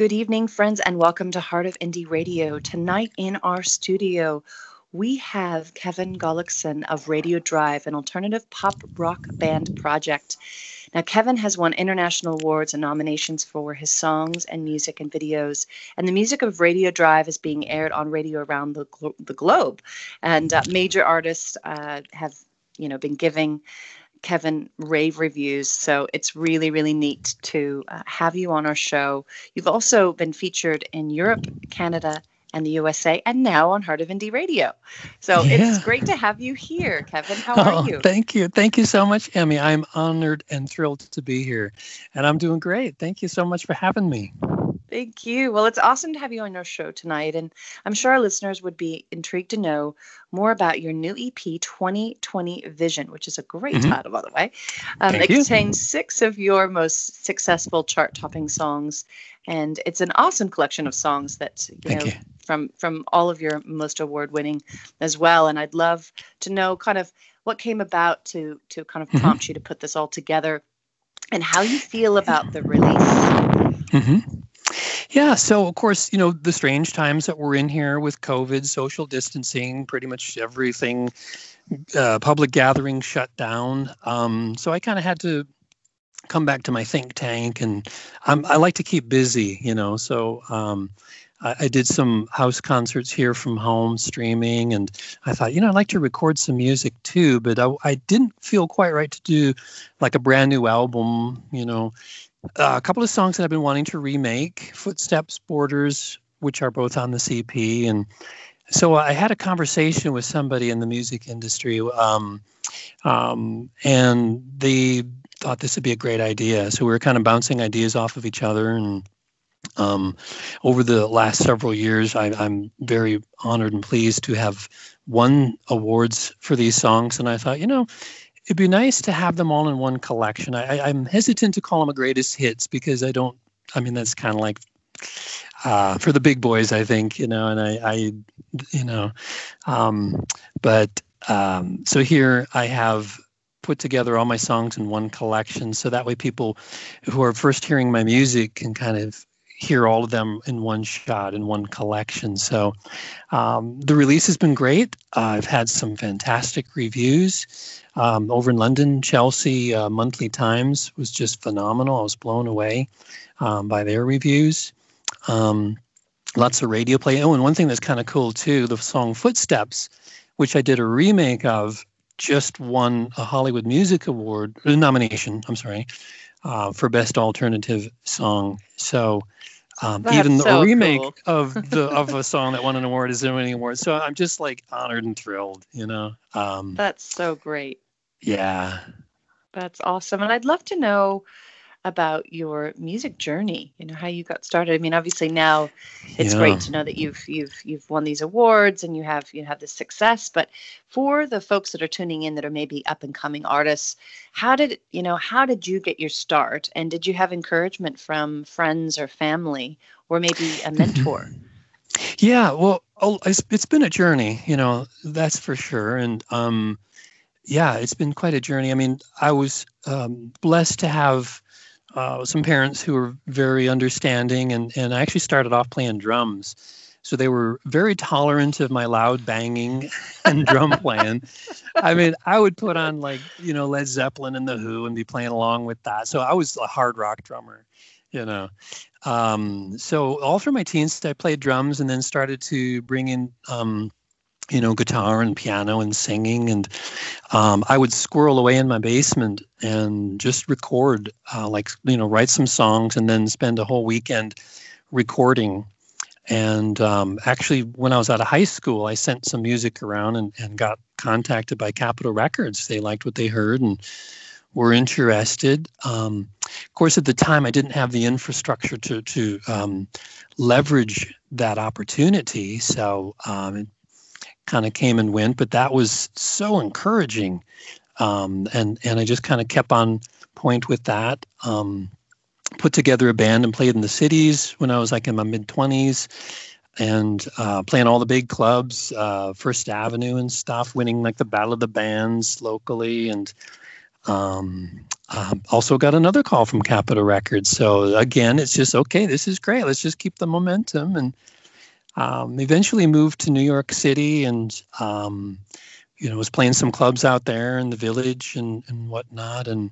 Good evening, friends, and welcome to Heart of Indie Radio. Tonight in our studio, we have Kevin Gullikson of Radio Drive, an alternative pop rock band project. Now, Kevin has won international awards and nominations for his songs and music and videos. And the music of Radio Drive is being aired on radio around the, glo- the globe. And uh, major artists uh, have, you know, been giving Kevin rave reviews. So it's really, really neat to uh, have you on our show. You've also been featured in Europe, Canada, and the USA, and now on Heart of Indie Radio. So yeah. it's great to have you here, Kevin. How oh, are you? Thank you. Thank you so much, Emmy. I'm honored and thrilled to be here, and I'm doing great. Thank you so much for having me. Thank you. Well, it's awesome to have you on our show tonight. And I'm sure our listeners would be intrigued to know more about your new EP, 2020 Vision, which is a great mm-hmm. title, by the way. Um, it you. contains six of your most successful chart topping songs. And it's an awesome collection of songs that, you Thank know, you. from from all of your most award winning as well. And I'd love to know kind of what came about to to kind of mm-hmm. prompt you to put this all together and how you feel about the release. Mm-hmm. Yeah, so of course, you know, the strange times that we're in here with COVID, social distancing, pretty much everything, uh, public gatherings shut down. Um, so I kind of had to come back to my think tank, and I'm, i like to keep busy, you know. So um, I, I, did some house concerts here from home, streaming, and I thought, you know, I'd like to record some music too, but I, I didn't feel quite right to do like a brand new album, you know uh, a couple of songs that I've been wanting to remake Footsteps, Borders, which are both on the EP. And so I had a conversation with somebody in the music industry, um, um, and they thought this would be a great idea. So we were kind of bouncing ideas off of each other. And um, over the last several years, I, I'm very honored and pleased to have won awards for these songs. And I thought, you know, it'd be nice to have them all in one collection. I, am hesitant to call them a greatest hits because I don't. I mean, that's kind of like uh, for the big boys, I think, you know. And I, I you know, um, but um, so here I have put together all my songs in one collection, so that way people who are first hearing my music can kind of hear all of them in one shot in one collection. So um, the release has been great. Uh, I've had some fantastic reviews. Um, over in London, Chelsea uh, Monthly Times was just phenomenal. I was blown away um, by their reviews. Um, lots of radio play. Oh, and one thing that's kind of cool too the song Footsteps, which I did a remake of, just won a Hollywood Music Award uh, nomination. I'm sorry, uh, for Best Alternative Song. So um, even the so remake cool. of the of a song that won an award is winning award. So I'm just like honored and thrilled, you know. Um, That's so great. Yeah. That's awesome. And I'd love to know about your music journey you know how you got started i mean obviously now it's yeah. great to know that you've you've you've won these awards and you have you have this success but for the folks that are tuning in that are maybe up and coming artists how did you know how did you get your start and did you have encouragement from friends or family or maybe a mentor yeah well oh, it's, it's been a journey you know that's for sure and um yeah, it's been quite a journey. I mean, I was um, blessed to have uh, some parents who were very understanding, and, and I actually started off playing drums. So they were very tolerant of my loud banging and drum playing. I mean, I would put on like, you know, Led Zeppelin and The Who and be playing along with that. So I was a hard rock drummer, you know. Um, so all through my teens, I played drums and then started to bring in um, you know, guitar and piano and singing. And um, I would squirrel away in my basement and just record, uh, like, you know, write some songs and then spend a whole weekend recording. And um, actually, when I was out of high school, I sent some music around and, and got contacted by Capitol Records. They liked what they heard and were interested. Um, of course, at the time, I didn't have the infrastructure to to um, leverage that opportunity, so um, kind of came and went, but that was so encouraging. Um, and and I just kind of kept on point with that. Um, put together a band and played in the cities when I was like in my mid twenties, and uh, playing all the big clubs, uh, First Avenue and stuff, winning like the Battle of the Bands locally, and um, um, also got another call from Capitol Records. So again, it's just okay. This is great. Let's just keep the momentum, and um, eventually moved to New York City, and um, you know was playing some clubs out there in the village and and whatnot, and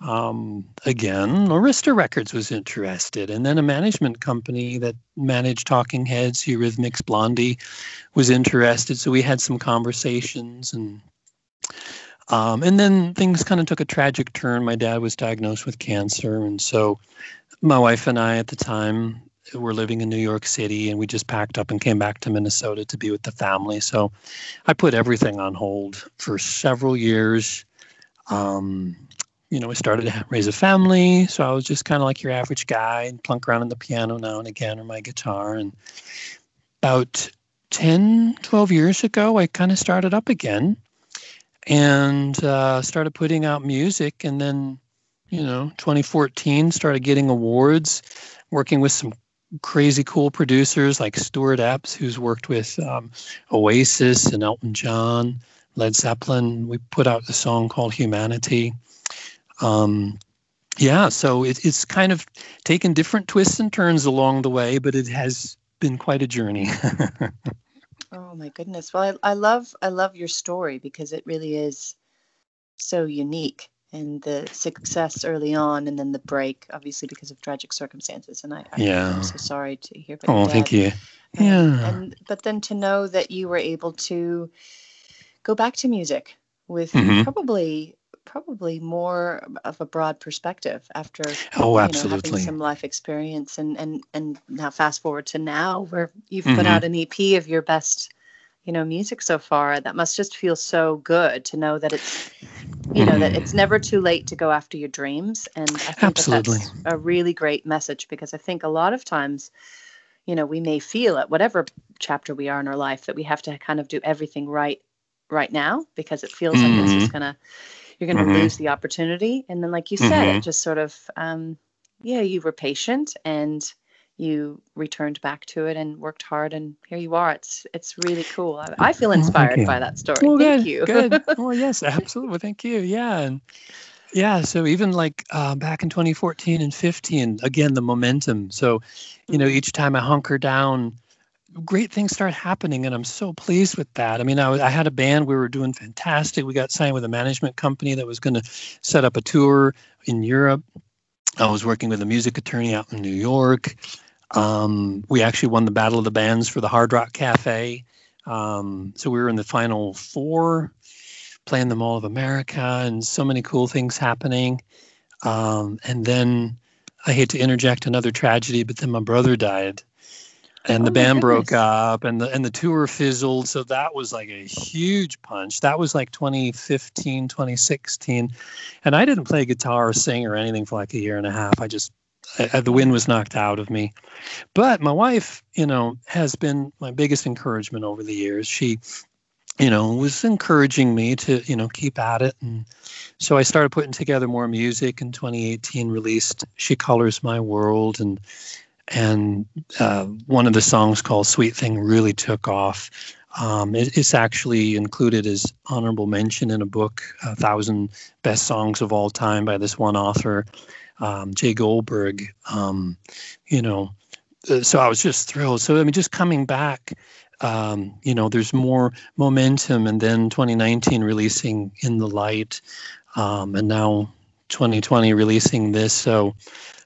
um, again, Arista Records was interested, and then a management company that managed Talking Heads, Eurythmics, Blondie, was interested. So we had some conversations, and um, and then things kind of took a tragic turn. My dad was diagnosed with cancer, and so my wife and I at the time were living in New York City, and we just packed up and came back to Minnesota to be with the family. So I put everything on hold for several years. Um, you know, we started to raise a family. So I was just kind of like your average guy and plunk around on the piano now and again or my guitar. And about 10, 12 years ago, I kind of started up again and uh, started putting out music. And then, you know, 2014, started getting awards, working with some crazy cool producers like Stuart Epps, who's worked with um, Oasis and Elton John, Led Zeppelin. We put out the song called Humanity um, yeah, so it, it's kind of taken different twists and turns along the way, but it has been quite a journey. oh my goodness! Well, I, I love I love your story because it really is so unique and the success early on and then the break obviously because of tragic circumstances. And i, I yeah. I'm so sorry to hear about oh thank you. Yeah. and but then to know that you were able to go back to music with mm-hmm. probably probably more of a broad perspective after oh absolutely know, having some life experience and and and now fast forward to now where you've mm-hmm. put out an EP of your best you know music so far that must just feel so good to know that it's you know mm-hmm. that it's never too late to go after your dreams and I think absolutely that that's a really great message because I think a lot of times you know we may feel at whatever chapter we are in our life that we have to kind of do everything right right now because it feels mm-hmm. like it's just mm-hmm. gonna you're going to mm-hmm. lose the opportunity. And then, like you said, mm-hmm. it just sort of, um, yeah, you were patient and you returned back to it and worked hard and here you are. It's it's really cool. I, I feel inspired by that story. Well, thank good, you. good. Well yes absolutely. Thank you. Yeah and yeah so even like uh, back in 2014 and 15 again the momentum. So you know mm-hmm. each time i hunker down great things start happening and i'm so pleased with that. I mean I, I, had a band we were doing fantastic. We got signed with a management company that was going to set up a tour in europe i was working with a music attorney out in new york. Um, we actually won the battle of the bands for the hard rock cafe. Um, so we were in the final four playing the mall of america and so many cool things happening. Um, and then i hate to interject another tragedy but then my brother died and oh the band broke up and the and the tour fizzled. So that was like a huge punch. That was like 2015 2016 and i didn't play guitar or sing or anything for like a year and a half. I just I, the wind was knocked out of me. But my wife you know has been my biggest encouragement over the years. She you know was encouraging me to you know keep at it. And so i started putting together more music in 2018 released she colors my world and and uh, one of the songs called "Sweet Thing" really took off. Um, it, it's actually included as honorable mention in a book, "A Thousand Best Songs of All Time" by this one author, um, Jay Goldberg. Um, you know, uh, so I was just thrilled. So I mean, just coming back. Um, you know, there's more momentum, and then 2019 releasing "In the Light," um, and now 2020 releasing this. So,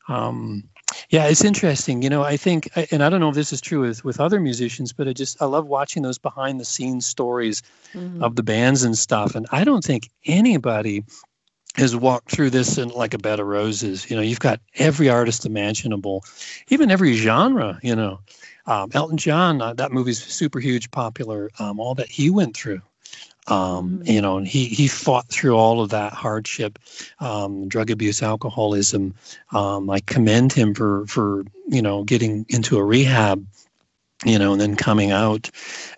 um, yeah, it's interesting. You know, I think, and I don't know if this is true with, with other musicians, but I just, I love watching those behind the scenes stories mm-hmm. of the bands and stuff. And I don't think anybody has walked through this in like a bed of roses. You know, you've got every artist imaginable, even every genre, you know. Um, Elton John, uh, that movie's super huge, popular. Um, all that he went through, um, mm-hmm. You know, and he he fought through all of that hardship, um, drug abuse, alcoholism. Um, I commend him for for you know getting into a rehab, you know, and then coming out,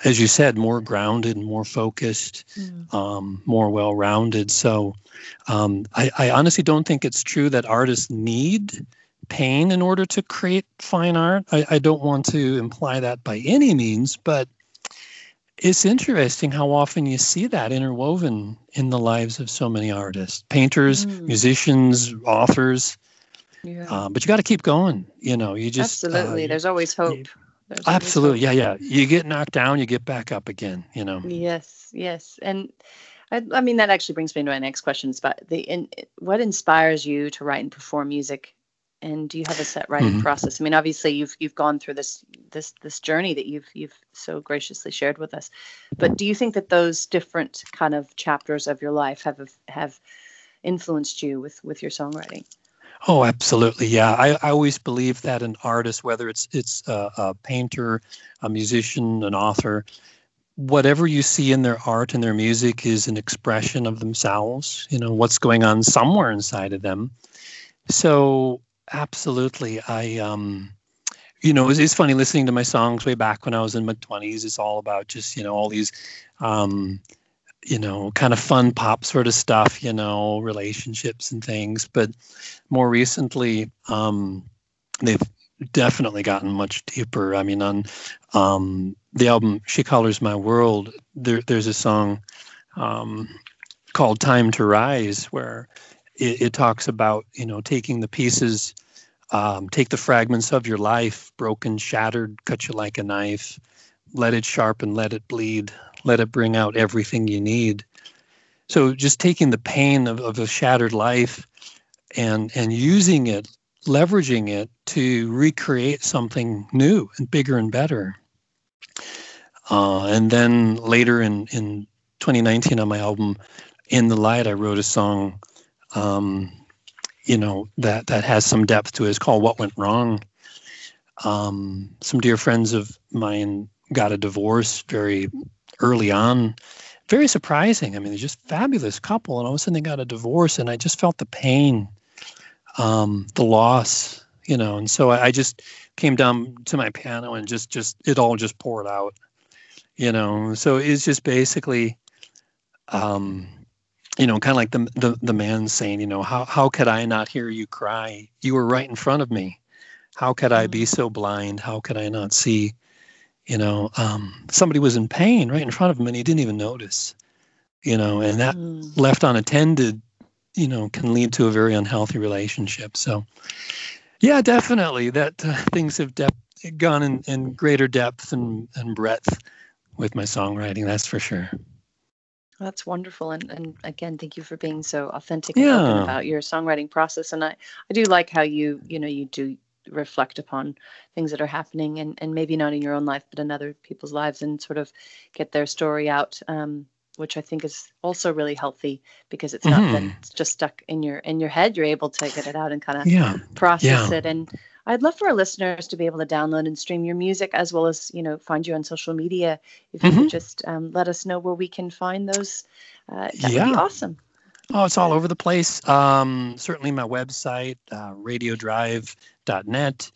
as you said, more grounded, more focused, mm-hmm. more well rounded. So, um, I, I honestly don't think it's true that artists need pain in order to create fine art. I, I don't want to imply that by any means, but it's interesting how often you see that interwoven in the lives of so many artists, painters, mm. musicians, authors. Yeah. Uh, but you got to keep going. You know, you just absolutely. Uh, There's always hope. You, There's absolutely, always hope. yeah, yeah. You get knocked down, you get back up again. You know. Yes, yes, and I, I mean that actually brings me to my next question. But the in, what inspires you to write and perform music and do you have a set writing mm-hmm. process? I mean obviously you've you've gone through this this this journey that you've you've so graciously shared with us. But do you think that those different kind of chapters of your life have have influenced you with with your songwriting? Oh absolutely yeah. I, I always believe that an artist whether it's it's a, a painter a musician an author whatever you see in their art and their music is an expression of themselves you know what's going on somewhere inside of them. So Absolutely. I um you know, it's, it's funny listening to my songs way back when I was in my 20s. It's all about just, you know, all these um you know, kind of fun pop sort of stuff, you know, relationships and things, but more recently um they've definitely gotten much deeper. I mean, on um, the album "She Colors My World," there, there's a song um, called "Time to Rise," where it, it talks about you know taking the pieces um, take the fragments of your life broken shattered cut you like a knife. Let it sharpen let it bleed let it bring out everything you need. So just taking the pain of, of a shattered life and and using it leveraging it to recreate something new and bigger and better. Uh, and then later in in 2019 on my album in the light i wrote a song um, you know that that has some depth to it. It's called "What Went Wrong." Um, some dear friends of mine got a divorce very early on. Very surprising. I mean, they're just fabulous couple, and all of a sudden they got a divorce, and I just felt the pain, um, the loss, you know. And so I, I just came down to my piano and just just it all just poured out, you know. So it's just basically um, you know, kind of like the, the the man saying, you know, how how could I not hear you cry? You were right in front of me. How could I be mm. so blind? How could I not see? You know, um, somebody was in pain right in front of him, and he didn't even notice. You know, and that mm. left unattended, you know, can lead to a very unhealthy relationship. So, yeah, definitely that uh, things have depth, gone in, in greater depth and, and breadth with my songwriting. That's for sure. That's wonderful. And, and again, thank you for being so authentic and open about your songwriting process. And I, I do like how you, you know, you do reflect upon things that are happening and, and maybe not in your own life, but in other people's lives and sort of get their story out. Um, which I think is also really healthy because it's not that mm-hmm. it's just stuck in your in your head. You're able to get it out and kind of Yeah. process Yeah. it. And I'd love for our listeners to be able to download and stream your music as well as, you know, find you on social media. If you mm-hmm. could just um, let us know where we can find those, uh, that yeah. would be awesome. Oh, it's all over the place. Um, certainly my website, uh, radiodrive.net.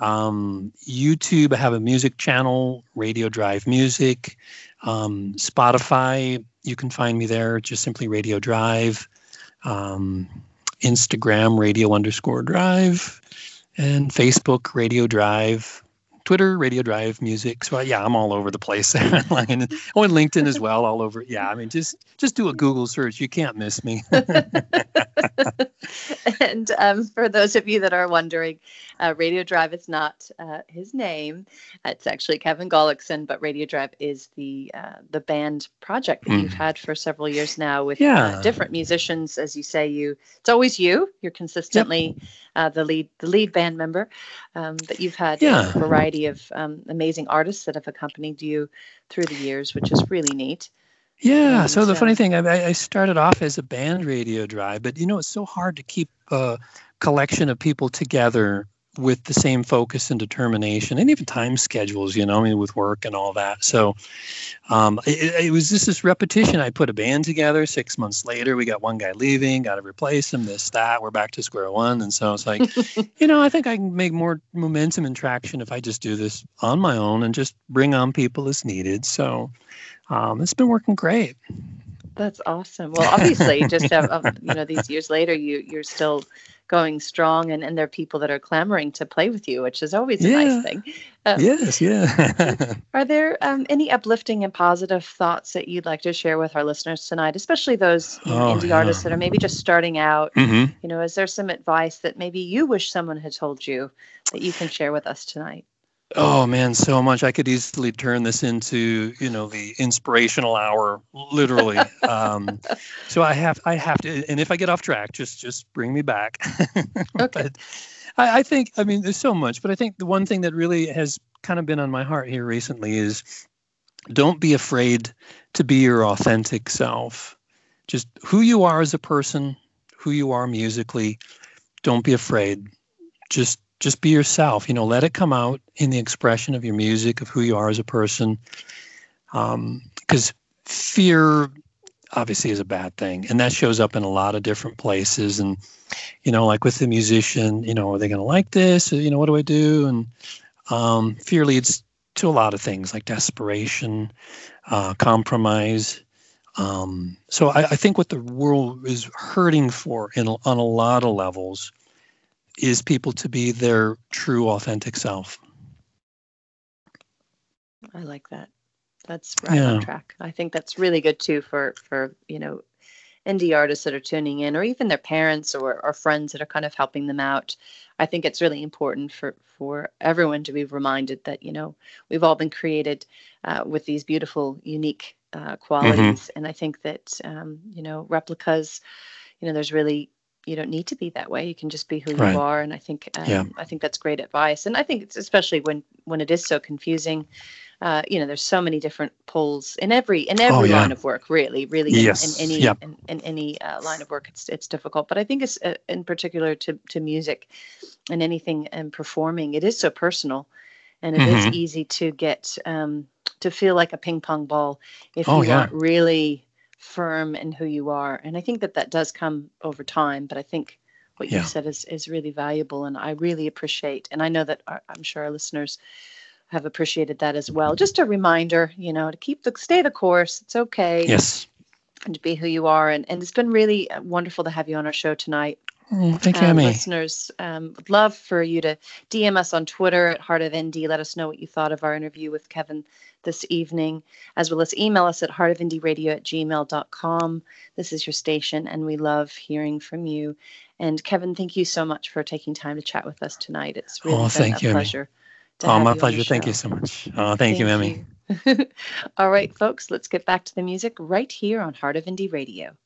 Um, YouTube, I have a music channel, Radio Drive Music. Um, Spotify, you can find me there, just simply Radio Drive. Um, Instagram, radio underscore drive and Facebook, Radio Drive, Twitter, Radio Drive Music. So yeah, I'm all over the place. Oh, and LinkedIn as well, all over. Yeah, I mean, just just do a Google search. You can't miss me. and um, for those of you that are wondering, uh, Radio Drive is not uh, his name. It's actually Kevin Gullikson, but Radio Drive is the uh, the band project that mm. you've had for several years now with uh, yeah. different musicians. As you say, you it's always you. You're consistently. Uh, the lead the lead band member, um, but you've had yeah. a variety of um, amazing artists that have accompanied you through the years, which is really neat. Yeah. And, so the uh, funny thing, I, I, started off as a band radio drive, but you know, it's so hard to keep a collection of people together with the same focus and determination and even time schedules, you know, I mean, with work and all that. So um, it, it, was just this repetition. I put a band together. Six months later, we got one guy leaving, got to replace him, this, that. We're back to square one. And so it's like, you know, I think I can make more momentum and traction if I just do this on my own and just bring on people as needed. So um, it's been working great. That's awesome. Well, obviously, just have, um, you know, these years later, you you're still going strong, and, and there are people that are clamoring to play with you, which is always a yeah. nice thing. Um, yes, yeah. are there um, any uplifting and positive thoughts that you'd like to share with our listeners tonight, especially those you know, oh, indie yeah. artists that are maybe just starting out? Mm-hmm. You know, is there some advice that maybe you wish someone had told you that you can share with us tonight? Oh man, so much. I could easily turn this into, you know, the inspirational hour, literally. um, so I have, I have to, and if I get off track, just, just bring me back. okay. I, I think, I mean, there's so much, but I think the one thing that really has kind of been on my heart here recently is don't be afraid to be your authentic self. Just who you are as a person, who you are musically. Don't be afraid. Just just be yourself. You know, let it come out in the expression of your music, of who you are as a person. Because um, fear obviously is a bad thing, and that shows up in a lot of different places. And you know, like with the musician, you know, are they going to like this? You know, what do I do? And um, fear leads to a lot of things like desperation, uh, compromise. Um, so I, I, think what the world is hurting for in, on a lot of levels is people to be their true authentic self. I like that. That's right yeah. on track. I think that's really good too for for you know indie artists that are tuning in or even their parents or, or friends that are kind of helping them out. I think it's really important for for everyone to be reminded that you know we've all been created uh, with these beautiful, unique uh, qualities, mm-hmm. and I think that um, you know replicas. You know, there's really you don't need to be that way. You can just be who right. you are, and I think um, yeah. I think that's great advice. And I think it's especially when when it is so confusing. Uh, you know, there's so many different pulls in every in every oh, yeah. line of work. Really, really, yes. in, in any yep. in, in, any uh, line of work, it's it's difficult. But I think it's uh, in particular to to music and anything and performing, it is so personal, and it mm-hmm. is easy to get um, to feel like a ping pong ball if oh, you yeah. aren't really firm in who you are. And I think that that does come over time. But I think what yeah. you said is is really valuable, and I really appreciate. And I know that our, I'm sure our listeners have appreciated that as well. Just a reminder, you know, to keep the stay the course. It's okay. Yes. And to be who you are, and and it's been really uh, wonderful to have you on our show tonight. Mm, thank you, um, Listeners, um, would love for you to DM us on Twitter at Heart of Indie. Let us know what you thought of our interview with Kevin this evening, as well as email us at heartofindieradio at gmail.com. This is your station, and we love hearing from you. And Kevin, thank you so much for taking time to chat with us tonight. It's oh, really oh, thank you, pleasure. Oh, my pleasure. Thank you so much. Oh, thank, thank you, Emmy. All right, folks, let's get back to the music right here on Heart of Indie Radio.